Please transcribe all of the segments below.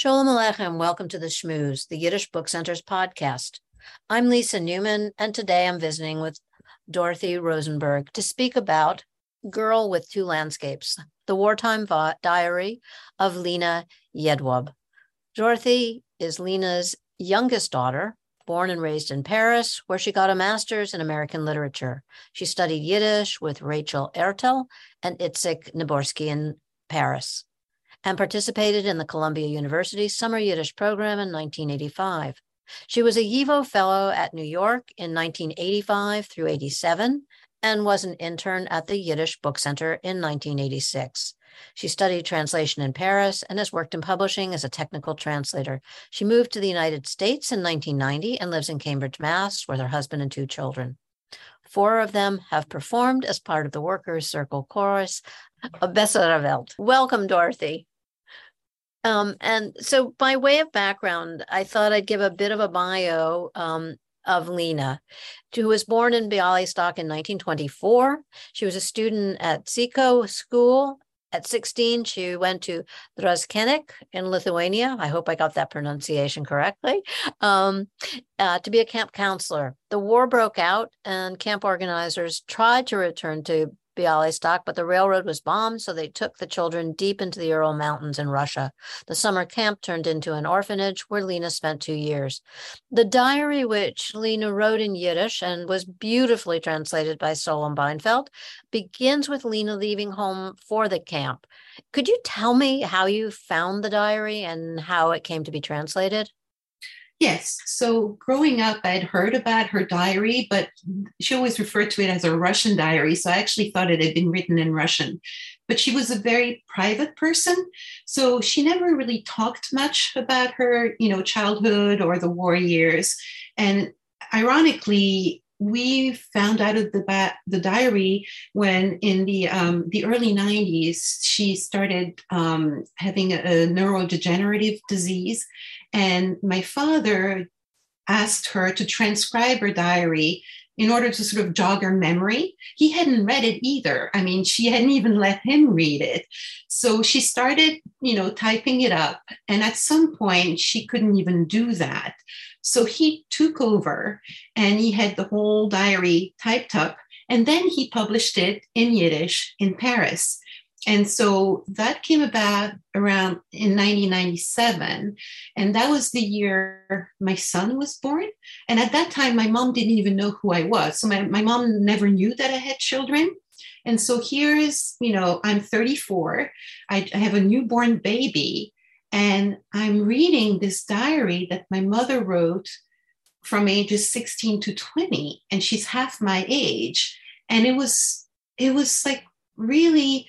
Shalom Aleichem, welcome to the Shmooze, the Yiddish Book Center's podcast. I'm Lisa Newman, and today I'm visiting with Dorothy Rozenberg to speak about Girl with Two Landscapes, the wartime diary of Lena Jedwab. Dorothy is Lena's youngest daughter, born and raised in Paris, where she got a master's in American literature. She studied Yiddish with Rachel Ertel and Itzik Niborski in Paris and participated in the Columbia University Summer Yiddish program in 1985. She was a YIVO Fellow at New York in 1985 through 87 and was an intern at the Yiddish Book Center in 1986. She studied translation in Paris and has worked in publishing as a technical translator. She moved to the United States in 1990 and lives in Cambridge, Mass, with her husband and two children. Four of them have performed as part of the Workers' Circle Chorus of Welt. Welcome, Dorothy. Um, and so, by way of background, I thought I'd give a bit of a bio um, of Lena, who was born in Bialystok in 1924. She was a student at Tzisho School. At 16, she went to Druskininkai in Lithuania. I hope I got that pronunciation correctly. Um, uh, to be a camp counselor. The war broke out, and camp organizers tried to return to Bialystok, but the railroad was bombed, so they took the children deep into the Ural Mountains in Russia. The summer camp turned into an orphanage where Lena spent two years. The diary, which Lena wrote in Yiddish and was beautifully translated by Solon Beinfeld, begins with Lena leaving home for the camp. Could you tell me how you found the diary and how it came to be translated? Yes. So growing up, I'd heard about her diary, but she always referred to it as a Russian diary. So I actually thought it had been written in Russian. But she was a very private person. So she never really talked much about her, you know, childhood or the war years. And ironically, we found out of the ba- the diary when in the um, the early 90s she started um, having a, a neurodegenerative disease and my father asked her to transcribe her diary in order to sort of jog her memory. He hadn't read it either. I mean, she hadn't even let him read it. So she started, you know, typing it up. And at some point, she couldn't even do that. So he took over and he had the whole diary typed up. And then he published it in Yiddish in Paris. And so that came about around in 1997. And that was the year my son was born. And at that time, my mom didn't even know who I was. So my, my mom never knew that I had children. And so here is, you know, I'm 34, I, I have a newborn baby, and I'm reading this diary that my mother wrote from ages 16 to 20, and she's half my age. And it was, it was like really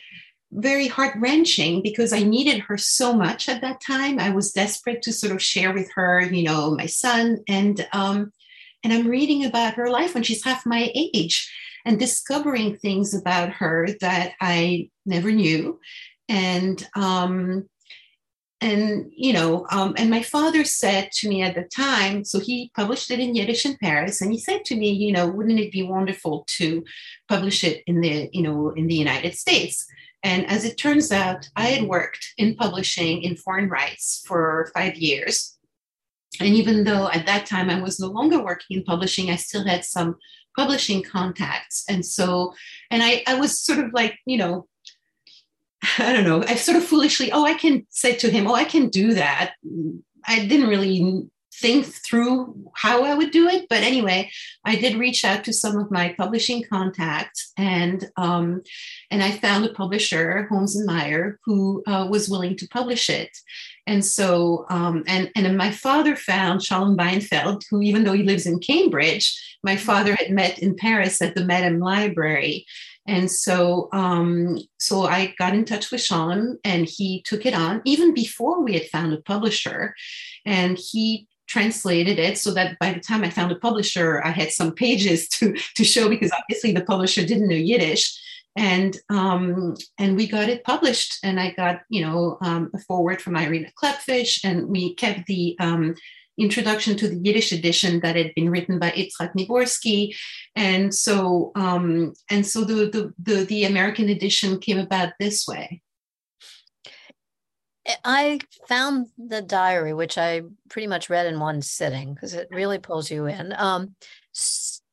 very heart wrenching because I needed her so much at that time. I was desperate to sort of share with her, you know, my son, and um, and I'm reading about her life when she's half my age, and discovering things about her that I never knew, and um, and you know, um, and my father said to me at the time, so he published it in Yiddish in Paris, and he said to me, you know, wouldn't it be wonderful to publish it in the, you know, in the United States? And as it turns out, I had worked in publishing in foreign rights for five years. And even though at that time I was no longer working in publishing, I still had some publishing contacts. And so, and I, I was sort of like, you know, I don't know, I sort of foolishly, oh, I can say to him, oh, I can do that. I didn't really think through how I would do it. But anyway, I did reach out to some of my publishing contacts, and um, and I found a publisher, Holmes and Meier, who uh, was willing to publish it. And so, um, and and my father found Solon Beinfeld, who even though he lives in Cambridge, my father had met in Paris at the Medem Library. And so, um, so I got in touch with Solon, and he took it on even before we had found a publisher. And he translated it so that by the time I found a publisher, I had some pages to, to show because obviously the publisher didn't know Yiddish. And um, and we got it published, and I got you know um, a forward from Irena Klepfisz, and we kept the um, introduction to the Yiddish edition that had been written by Itzhak Niborski, and so um, and so the, the the the American edition came about this way I found the diary, which I pretty much read in one sitting because it really pulls you in. Um,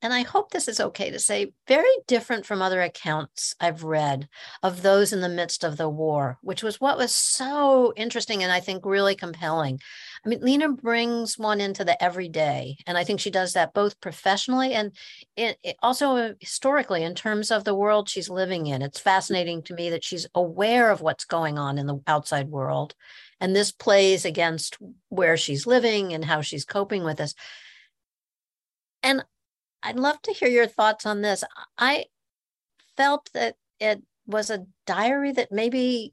and I hope this is okay to say, very different from other accounts I've read of those in the midst of the war, which was what was so interesting and I think really compelling. I mean, Lena brings one into the everyday, and I think she does that both professionally and it, it also historically in terms of the world she's living in. It's fascinating to me that she's aware of what's going on in the outside world, and this plays against where she's living and how she's coping with this. And I'd love to hear your thoughts on this. I felt that it was a diary that maybe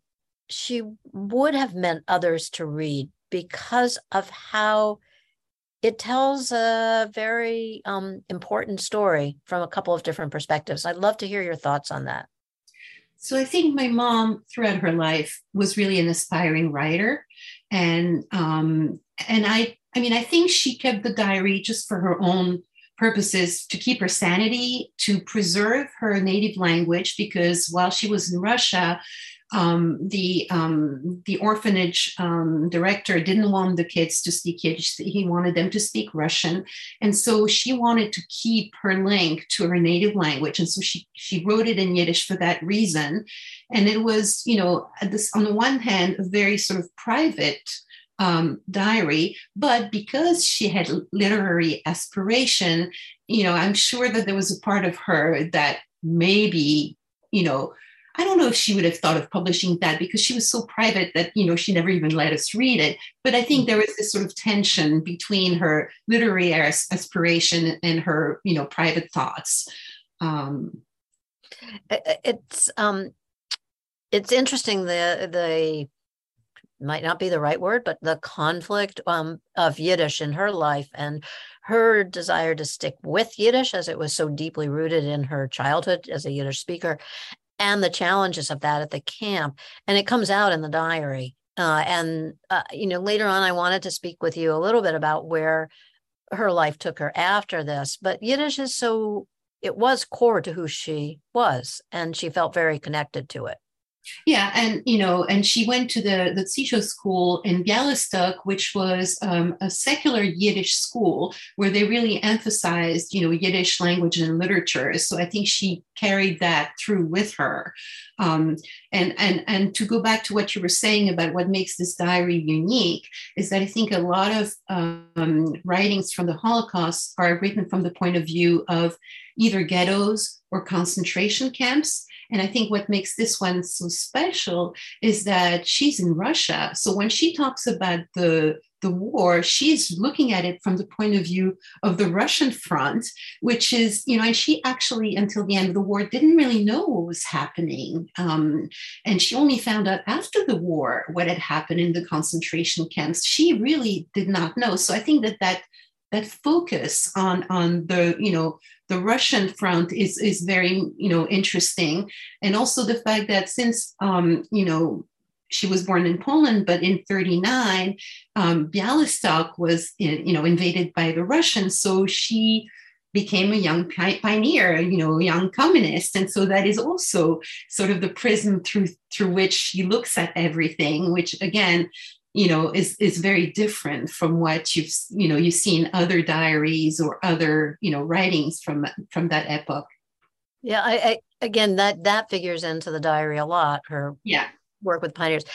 she would have meant others to read because of how it tells a very um, important story from a couple of different perspectives. I'd love to hear your thoughts on that. So I think my mom, throughout her life, was really an aspiring writer, and um, and I, I mean, I think she kept the diary just for her own purposes to keep her sanity, to preserve her native language, because while she was in Russia, um, the um, the orphanage um, director didn't want the kids to speak Yiddish. He wanted them to speak Russian, and so she wanted to keep her link to her native language, and so she she wrote it in Yiddish for that reason. And it was, you know, this on the one hand a very sort of private um, diary, but because she had literary aspiration, you know, I'm sure that there was a part of her that maybe, you know, I don't know if she would have thought of publishing that because she was so private that, you know, she never even let us read it. But I think there was this sort of tension between her literary aspiration and her, you know, private thoughts. Um, it's um, it's interesting the the might not be the right word, but the conflict um, of Yiddish in her life and her desire to stick with Yiddish as it was so deeply rooted in her childhood as a Yiddish speaker, and the challenges of that at the camp. And it comes out in the diary. Uh, and, uh, you know, later on, I wanted to speak with you a little bit about where her life took her after this. But Yiddish is so, it was core to who she was, and she felt very connected to it. Yeah, and you know, and she went to the the Tzisho school in Bialystok, which was um, a secular Yiddish school where they really emphasized, you know, Yiddish language and literature. So I think she carried that through with her. Um, and and and to go back to what you were saying about what makes this diary unique is that I think a lot of um, writings from the Holocaust are written from the point of view of either ghettos or concentration camps and I think what makes this one so special is that she's in Russia. So when she talks about the the war, she's looking at it from the point of view of the Russian front, which is, you know, and she actually, until the end of the war, didn't really know what was happening. Um, and she only found out after the war what had happened in the concentration camps. She really did not know. So I think that that that focus on on the you know the Russian front is is very you know interesting, and also the fact that since um, you know she was born in Poland, but in 39, um, Bialystok was in, you know invaded by the Russians, so she became a young pioneer, you know, young communist, and so that is also sort of the prism through through which she looks at everything, which again you know is is very different from what you've you know you've seen other diaries or other you know writings from from that epoch. Yeah I, I again that that figures into the diary a lot her yeah. work with pioneers.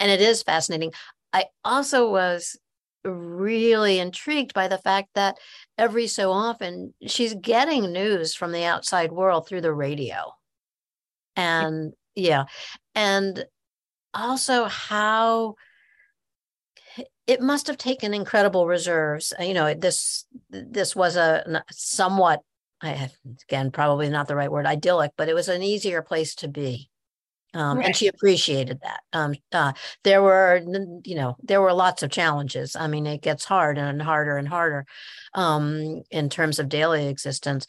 And it is fascinating. I also was really intrigued by the fact that every so often she's getting news from the outside world through the radio. And yeah. And also how it must have taken incredible reserves. Uh, you know, this this was a somewhat, I again probably not the right word, idyllic, but it was an easier place to be. Um, right. And she appreciated that. Um, uh, there were, you know, there were lots of challenges. I mean, it gets hard and harder and harder um, in terms of daily existence.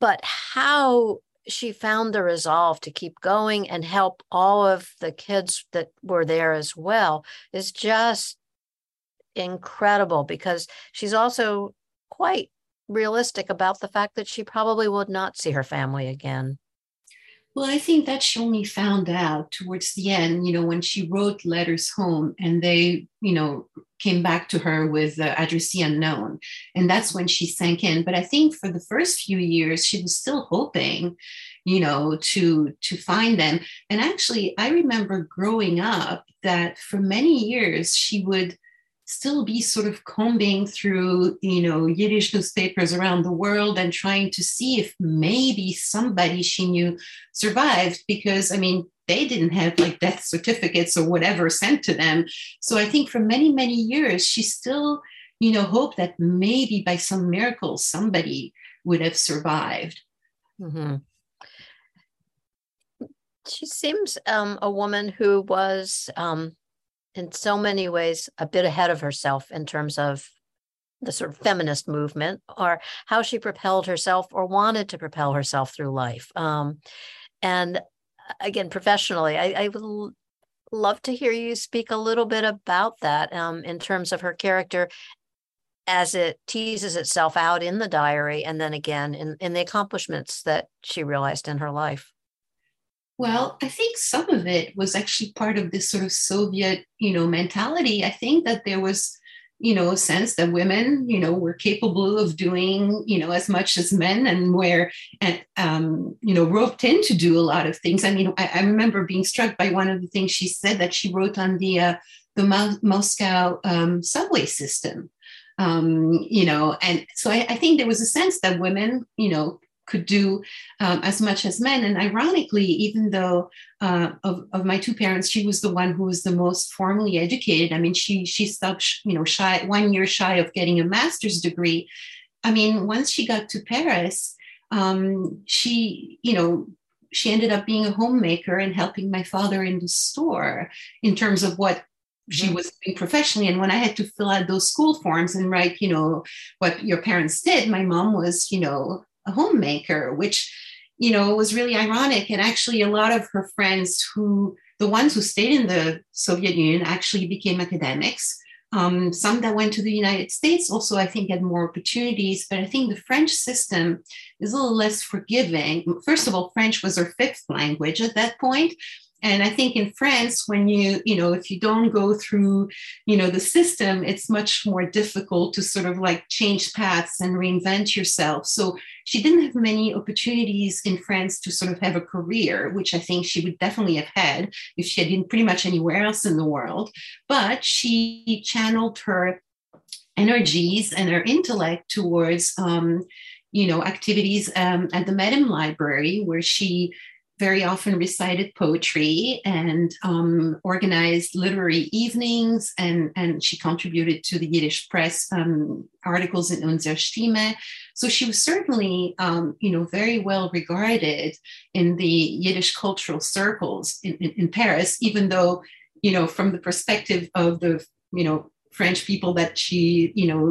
But how she found the resolve to keep going and help all of the kids that were there as well is just incredible because she's also quite realistic about the fact that she probably would not see her family again. Well, I think that she only found out towards the end, you know, when she wrote letters home and they, you know, came back to her with the addressee unknown. And that's when she sank in. But I think for the first few years, she was still hoping, you know, to to find them. And actually, I remember growing up that for many years she would still be sort of combing through you know yiddish newspapers around the world and trying to see if maybe somebody she knew survived because i mean they didn't have like death certificates or whatever sent to them so i think for many many years she still you know hoped that maybe by some miracle somebody would have survived mm-hmm. she seems um, a woman who was um, in so many ways a bit ahead of herself in terms of the sort of feminist movement or how she propelled herself or wanted to propel herself through life. Um, and again, professionally, I, I would l- love to hear you speak a little bit about that um, in terms of her character as it teases itself out in the diary and then again in, in the accomplishments that she realized in her life. Well, I think some of it was actually part of this sort of Soviet, you know, mentality. I think that there was, you know, sense that women, you know, were capable of doing, you know, as much as men and were, and, um, you know, roped in to do a lot of things. I mean, I, I, remember being struck by one of the things she said that she wrote on the uh, the Mo- Moscow um, subway system. Um, you know, and so I, I think there was a sense that women, you know, could do um, as much as men. And ironically, even though uh, of, of my two parents, she was the one who was the most formally educated. I mean, she she stopped, you know, shy one year shy of getting a master's degree. I mean, once she got to Paris, um, she, you know, she ended up being a homemaker and helping my father in the store in terms of what she mm-hmm. was doing professionally and when i had to fill out those school forms and write you know what your parents did my mom was you know a homemaker, which, you know, was really ironic. And actually, a lot of her friends who, the ones who stayed in the Soviet Union, actually became academics. Um, some that went to the United States also, I think, had more opportunities. But I think the French system is a little less forgiving. First of all, French was her fifth language at that point and i think in france when you you know if you don't go through you know the system it's much more difficult to sort of like change paths and reinvent yourself. So she didn't have many opportunities in france to sort of have a career which i think she would definitely have had if she had been pretty much anywhere else in the world. But she channeled her energies and her intellect towards um, you know activities um, at the Medem Library where she very often recited poetry and um, organized literary evenings, and, and she contributed to the Yiddish press um, articles in Unsere Stimme. So she was certainly, um, you know, very well regarded in the Yiddish cultural circles in, in, in Paris, even though, you know, from the perspective of the, you know, French people that she, you know,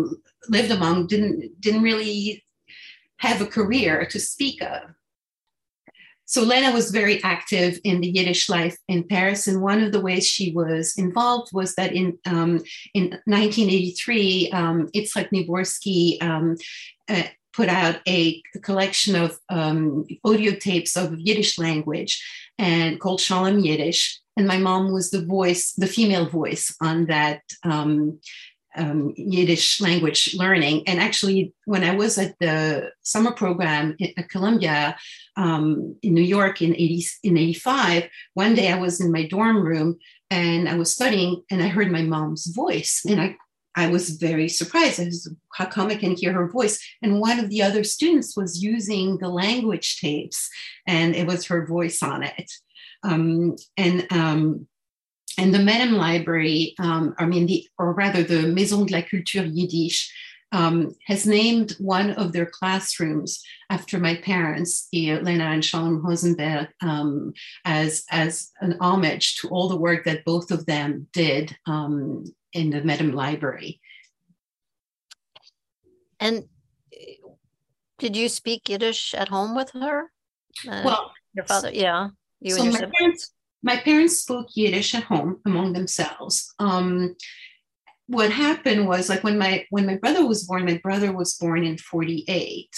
lived among, didn't didn't really have a career to speak of. So Lena was very active in the Yiddish life in Paris, and one of the ways she was involved was that in um, in 1983, um, Itzhak Niborski um, uh, put out a, a collection of um, audio tapes of Yiddish language and called Shalom Yiddish. And my mom was the voice, the female voice on that um, um, Yiddish language learning. And actually, when I was at the summer program at Columbia um, in New York in 80, in 85, one day I was in my dorm room and I was studying and I heard my mom's voice. And I, I was very surprised. I was, how come I can hear her voice? And one of the other students was using the language tapes and it was her voice on it. Um, and um, and the Medem Library, um, I mean, the, or rather the Maison de la Culture Yiddish, um, has named one of their classrooms after my parents, Lena and Shalom Rozenberg, um, as, as an homage to all the work that both of them did um, in the Medem Library. And did you speak Yiddish at home with her? Uh, well, your father, yeah. You so and your my parents, my parents spoke Yiddish at home among themselves. Um, what happened was like when my when my brother was born, my brother was born in 48.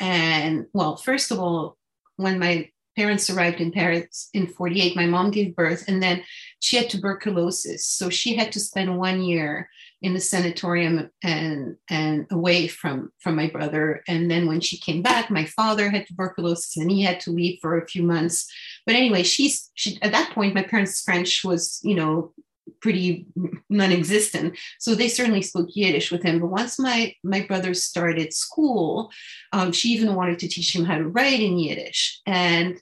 And well, first of all, when my parents arrived in Paris in 48. My mom gave birth, and then she had tuberculosis. So she had to spend one year in the sanatorium and and away from from my brother. And then when she came back my father had tuberculosis and he had to leave for a few months. But anyway she's she at that point my parents french was you know pretty non-existent. So they certainly spoke yiddish with him. But once my my brother started school um, she even wanted to teach him how to write in yiddish. And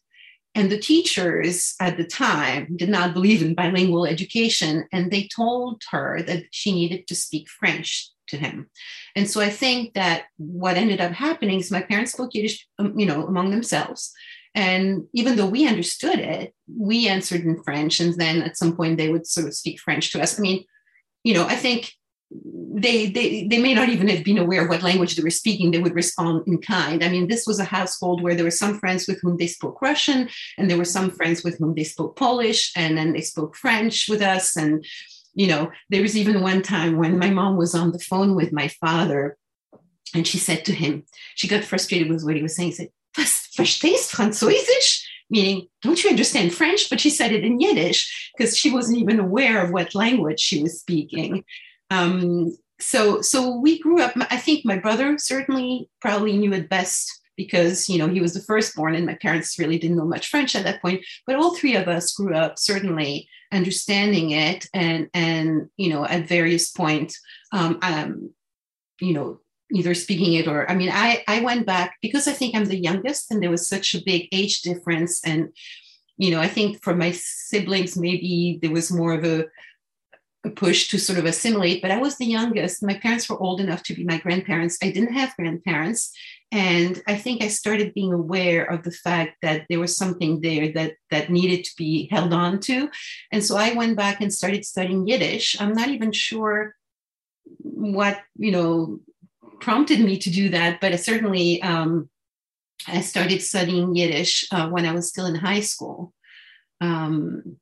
and the teachers at the time did not believe in bilingual education, and they told her that she needed to speak French to him. And so I think that what ended up happening is my parents spoke Yiddish, um, you know, among themselves. And even though we understood it, we answered in French. And then at some point they would sort of speak French to us. I mean, you know, I think they, they they may not even have been aware of what language they were speaking they would respond in kind. I mean this was a household where there were some friends with whom they spoke russian and there were some friends with whom they spoke polish and then they spoke french with us. And you know there was even one time when my mom was on the phone with my father and she said to him she got frustrated with what he was saying. She said verstehst französisch? Meaning don't you understand french? But she said it in yiddish because she wasn't even aware of what language she was speaking um, so so we grew up. I think my brother certainly probably knew it best because you know he was the firstborn and my parents really didn't know much french at that point but all three of us grew up certainly understanding it and and you know at various points um, um you know either speaking it or i mean i i went back because i think i'm the youngest and there was such a big age difference and you know i think for my siblings maybe there was more of a push to sort of assimilate, but I was the youngest. My parents were old enough to be my grandparents. I didn't have grandparents. And I think I started being aware of the fact that there was something there that, that needed to be held on to. And so I went back and started studying Yiddish. I'm not even sure what, you know, prompted me to do that, but certainly um, I started studying Yiddish uh, when I was still in high school. Um,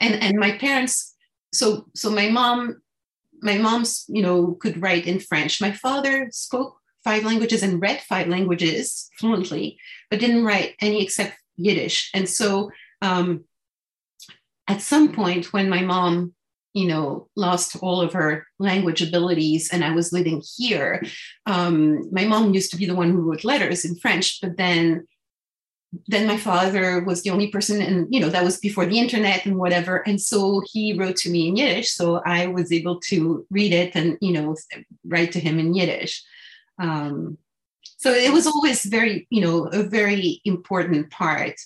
and, and my parents so so my mom my mom's you know could write in french. My father spoke five languages and read five languages fluently but didn't write any except yiddish. And so um, at some point when my mom you know lost all of her language abilities and i was living here um, my mom used to be the one who wrote letters in french but then then my father was the only person and you know that was before the internet and whatever. And so he wrote to me in yiddish so i was able to read it and you know write to him in yiddish. Um, so it was always very you know a very important part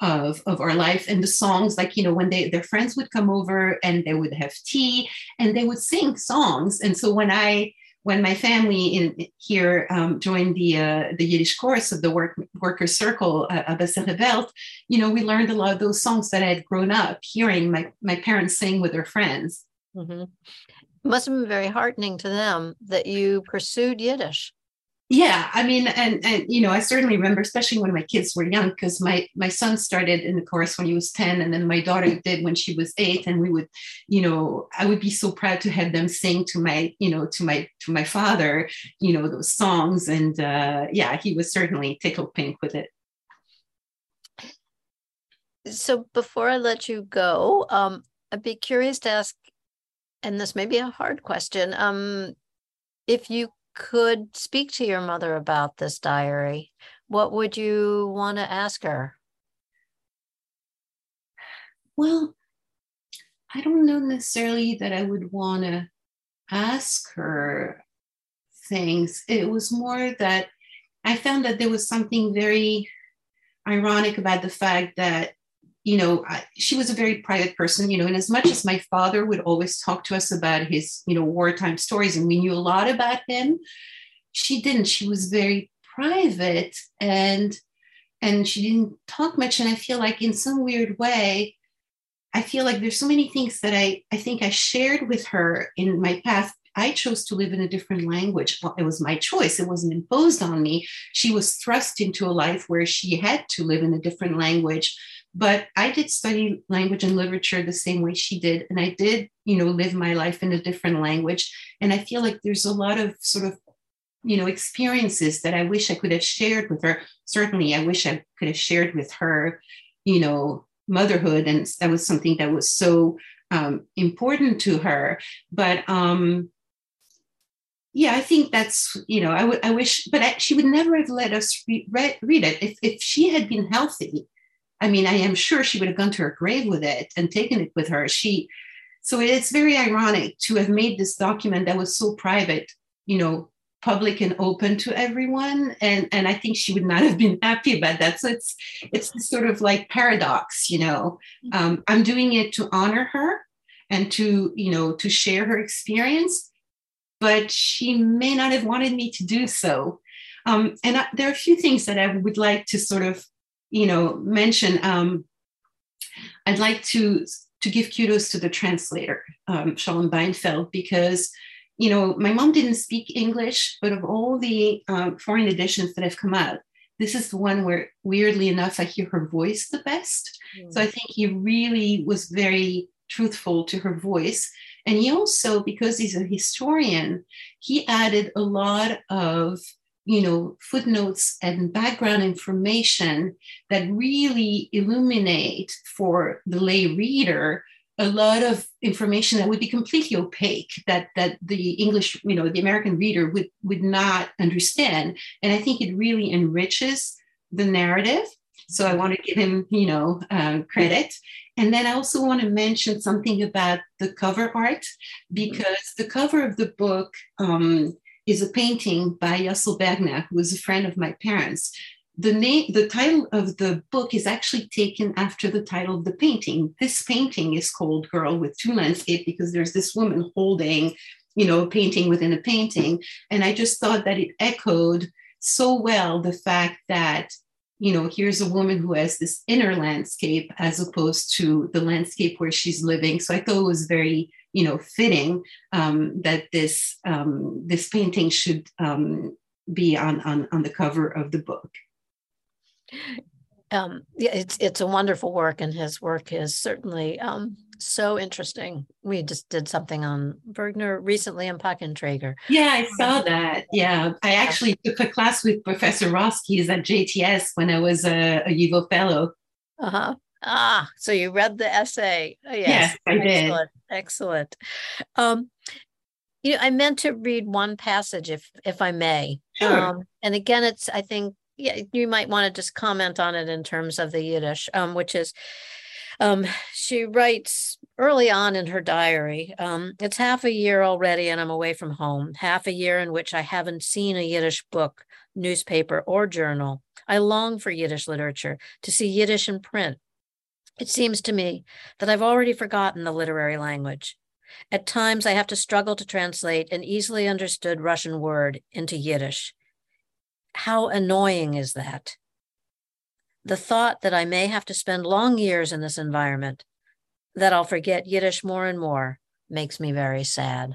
of, of our life. And the songs like you know when they their friends would come over and they would have tea and they would sing songs. And so when i when my family in here um, joined the uh, the Yiddish chorus of the work, worker circle uh, Abba Welt, you know, we learned a lot of those songs that I had grown up hearing my my parents sing with their friends. Mm-hmm. Must have been very heartening to them that you pursued Yiddish yeah i mean and and you know i certainly remember especially when my kids were young because my my son started in the chorus when he was 10 and then my daughter did when she was 8 and we would you know i would be so proud to have them sing to my you know to my to my father you know those songs and uh yeah he was certainly tickled pink with it. So before i let you go um i'd be curious to ask and this may be a hard question um if you could speak to your mother about this diary, what would you want to ask her? Well, I don't know necessarily that I would want to ask her things. It was more that I found that there was something very ironic about the fact that you know, she was a very private person, you know, and as much as my father would always talk to us about his, you know, wartime stories and we knew a lot about him, she didn't. She was very private and and she didn't talk much. And I feel like in some weird way, I feel like there's so many things that I, I think I shared with her in my past I chose to live in a different language. Well, it was my choice. It wasn't imposed on me. She was thrust into a life where she had to live in a different language. But I did study language and literature the same way she did. And I did, you know, live my life in a different language. And I feel like there's a lot of sort of you know experiences that i wish i could have shared with her certainly i wish i could have shared with her you know, motherhood. And that was something that was so um, important to her. But um, yeah, I think that's, you know, I, w- I wish, but I, she would never have let us re- read, read it. If, if she had been healthy, I mean, I am sure she would have gone to her grave with it and taken it with her. She, so it's very ironic to have made this document that was so private, you know, public and open to everyone. And and I think she would not have been happy about that. So it's it's this sort of like paradox, you know. Mm-hmm. Um, I'm doing it to honor her and to, you know, to share her experience, but she may not have wanted me to do so. Um, and I, there are a few things that I would like to sort of, you know, mention. Um, I'd like to to give kudos to the translator, um, Solon Beinfeld, because you know my mom didn't speak English, but of all the um, foreign editions that have come out, this is the one where, weirdly enough, I hear her voice the best. Mm. So I think he really was very truthful to her voice. And he also, because he's a historian, he added a lot of you know footnotes and background information that really illuminate for the lay reader a lot of information that would be completely opaque that that the english you know the american reader would would not understand. And i think it really enriches the narrative. So i want to give him you know uh, credit. And then i also want to mention something about the cover art because the cover of the book um, is a painting by Yossel Bergner, who was a friend of my parents. The name, the title of the book is actually taken after the title of the painting. This painting is called Girl with Two Landscape because there's this woman holding, you know, a painting within a painting. And I just thought that it echoed so well the fact that you know, here's a woman who has this inner landscape as opposed to the landscape where she's living. So I thought it was very you know fitting um, that this um, this painting should um, be on, on on the cover of the book. Um, yeah, it's it's a wonderful work, and his work is certainly um, so interesting. We just did something on Bergner recently Pakn Treger. Yeah, I saw that. Yeah, I actually took a class with Professor Roskies at JTS when I was a, a YIVO fellow. Uh huh. Ah, so you read the essay. Oh, yes, yes I excellent, did. Excellent. Um, you know, I meant to read one passage if if I may. Sure. Um, and again, it's I think yeah, you might want to just comment on it in terms of the Yiddish, um, which is um, she writes early on in her diary, um, it's half a year already and I'm away from home, half a year in which I haven't seen a Yiddish book, newspaper, or journal. I long for Yiddish literature, to see Yiddish in print, it seems to me that I've already forgotten the literary language. At times, I have to struggle to translate an easily understood Russian word into Yiddish. How annoying is that? The thought that I may have to spend long years in this environment, that I'll forget Yiddish more and more, makes me very sad.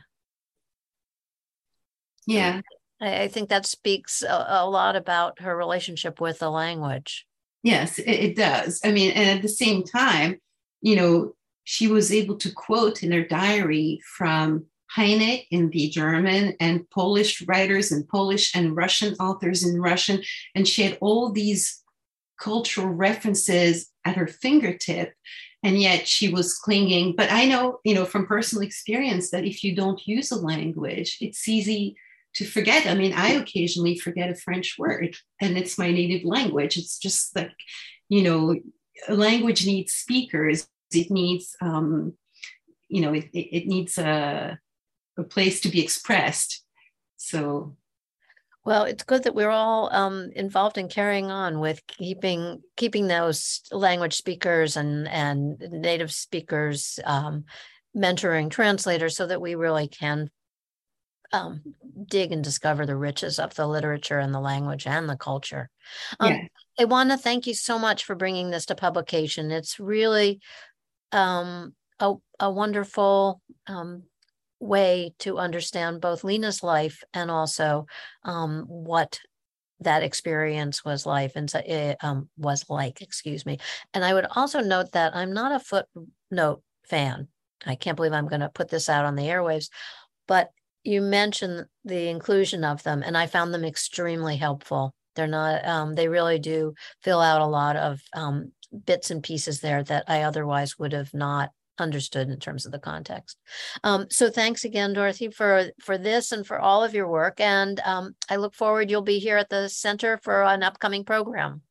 Yeah. I, think that speaks a, a lot about her relationship with the language. Yes, it, it does. I mean, and at the same time, you know, she was able to quote in her diary from Heine in the German and Polish writers and Polish and Russian authors in Russian. And she had all these cultural references at her fingertip. And yet she was clinging. But I know, you know, from personal experience that if you don't use a language, it's easy to forget. I mean, I occasionally forget a French word and it's my native language. It's just like, you know, a language needs speakers. It needs, um, you know, it, it needs a, a place to be expressed. So well, it's good that we're all um, involved in carrying on with keeping keeping those language speakers and and native speakers um, mentoring translators so that we really can um, dig and discover the riches of the literature and the language and the culture. Um, yeah. I want to thank you so much for bringing this to publication. It's really um, a, a wonderful um, way to understand both Lena's life and also um, what that experience was life and so it um, was like excuse me and i would also note that i'm not a footnote fan i can't believe i'm going to put this out on the airwaves but you mentioned the inclusion of them, and I found them extremely helpful. They're not, um, they really do fill out a lot of um, bits and pieces there that I otherwise would have not understood in terms of the context. Um, so thanks again, Dorothy, for for this and for all of your work. And um, I look forward you'll be here at the center for an upcoming program.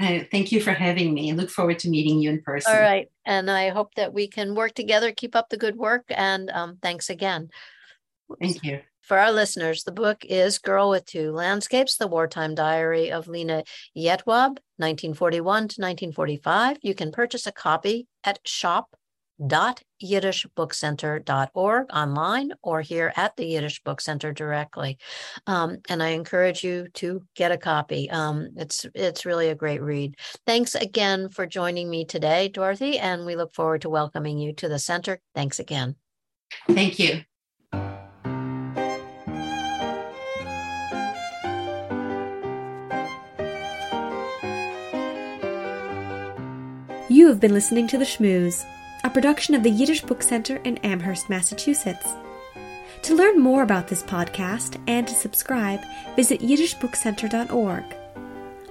Uh, thank you for having me. I look forward to meeting you in person. All right, and I hope that we can work together. Keep up the good work, and um, thanks again. Thank you. For our listeners, the book is Girl with Two Landscapes, the Wartime Diary of Lena Jedwab, 1941 to 1945. You can purchase a copy at shop yiddishbookcenter.org online or here at the Yiddish Book Center directly. Um, and I encourage you to get a copy. Um, it's it's really a great read. Thanks again for joining me today, Dorothy, and we look forward to welcoming you to the center. Thanks again. Thank you. You have been listening to The Shmooze a production of the Yiddish Book Center in Amherst, Massachusetts. To learn more about this podcast and to subscribe, visit yiddishbookcenter.org.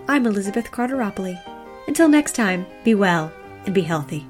I'm Elizabeth Carteropoli. Until next time, be well and be healthy.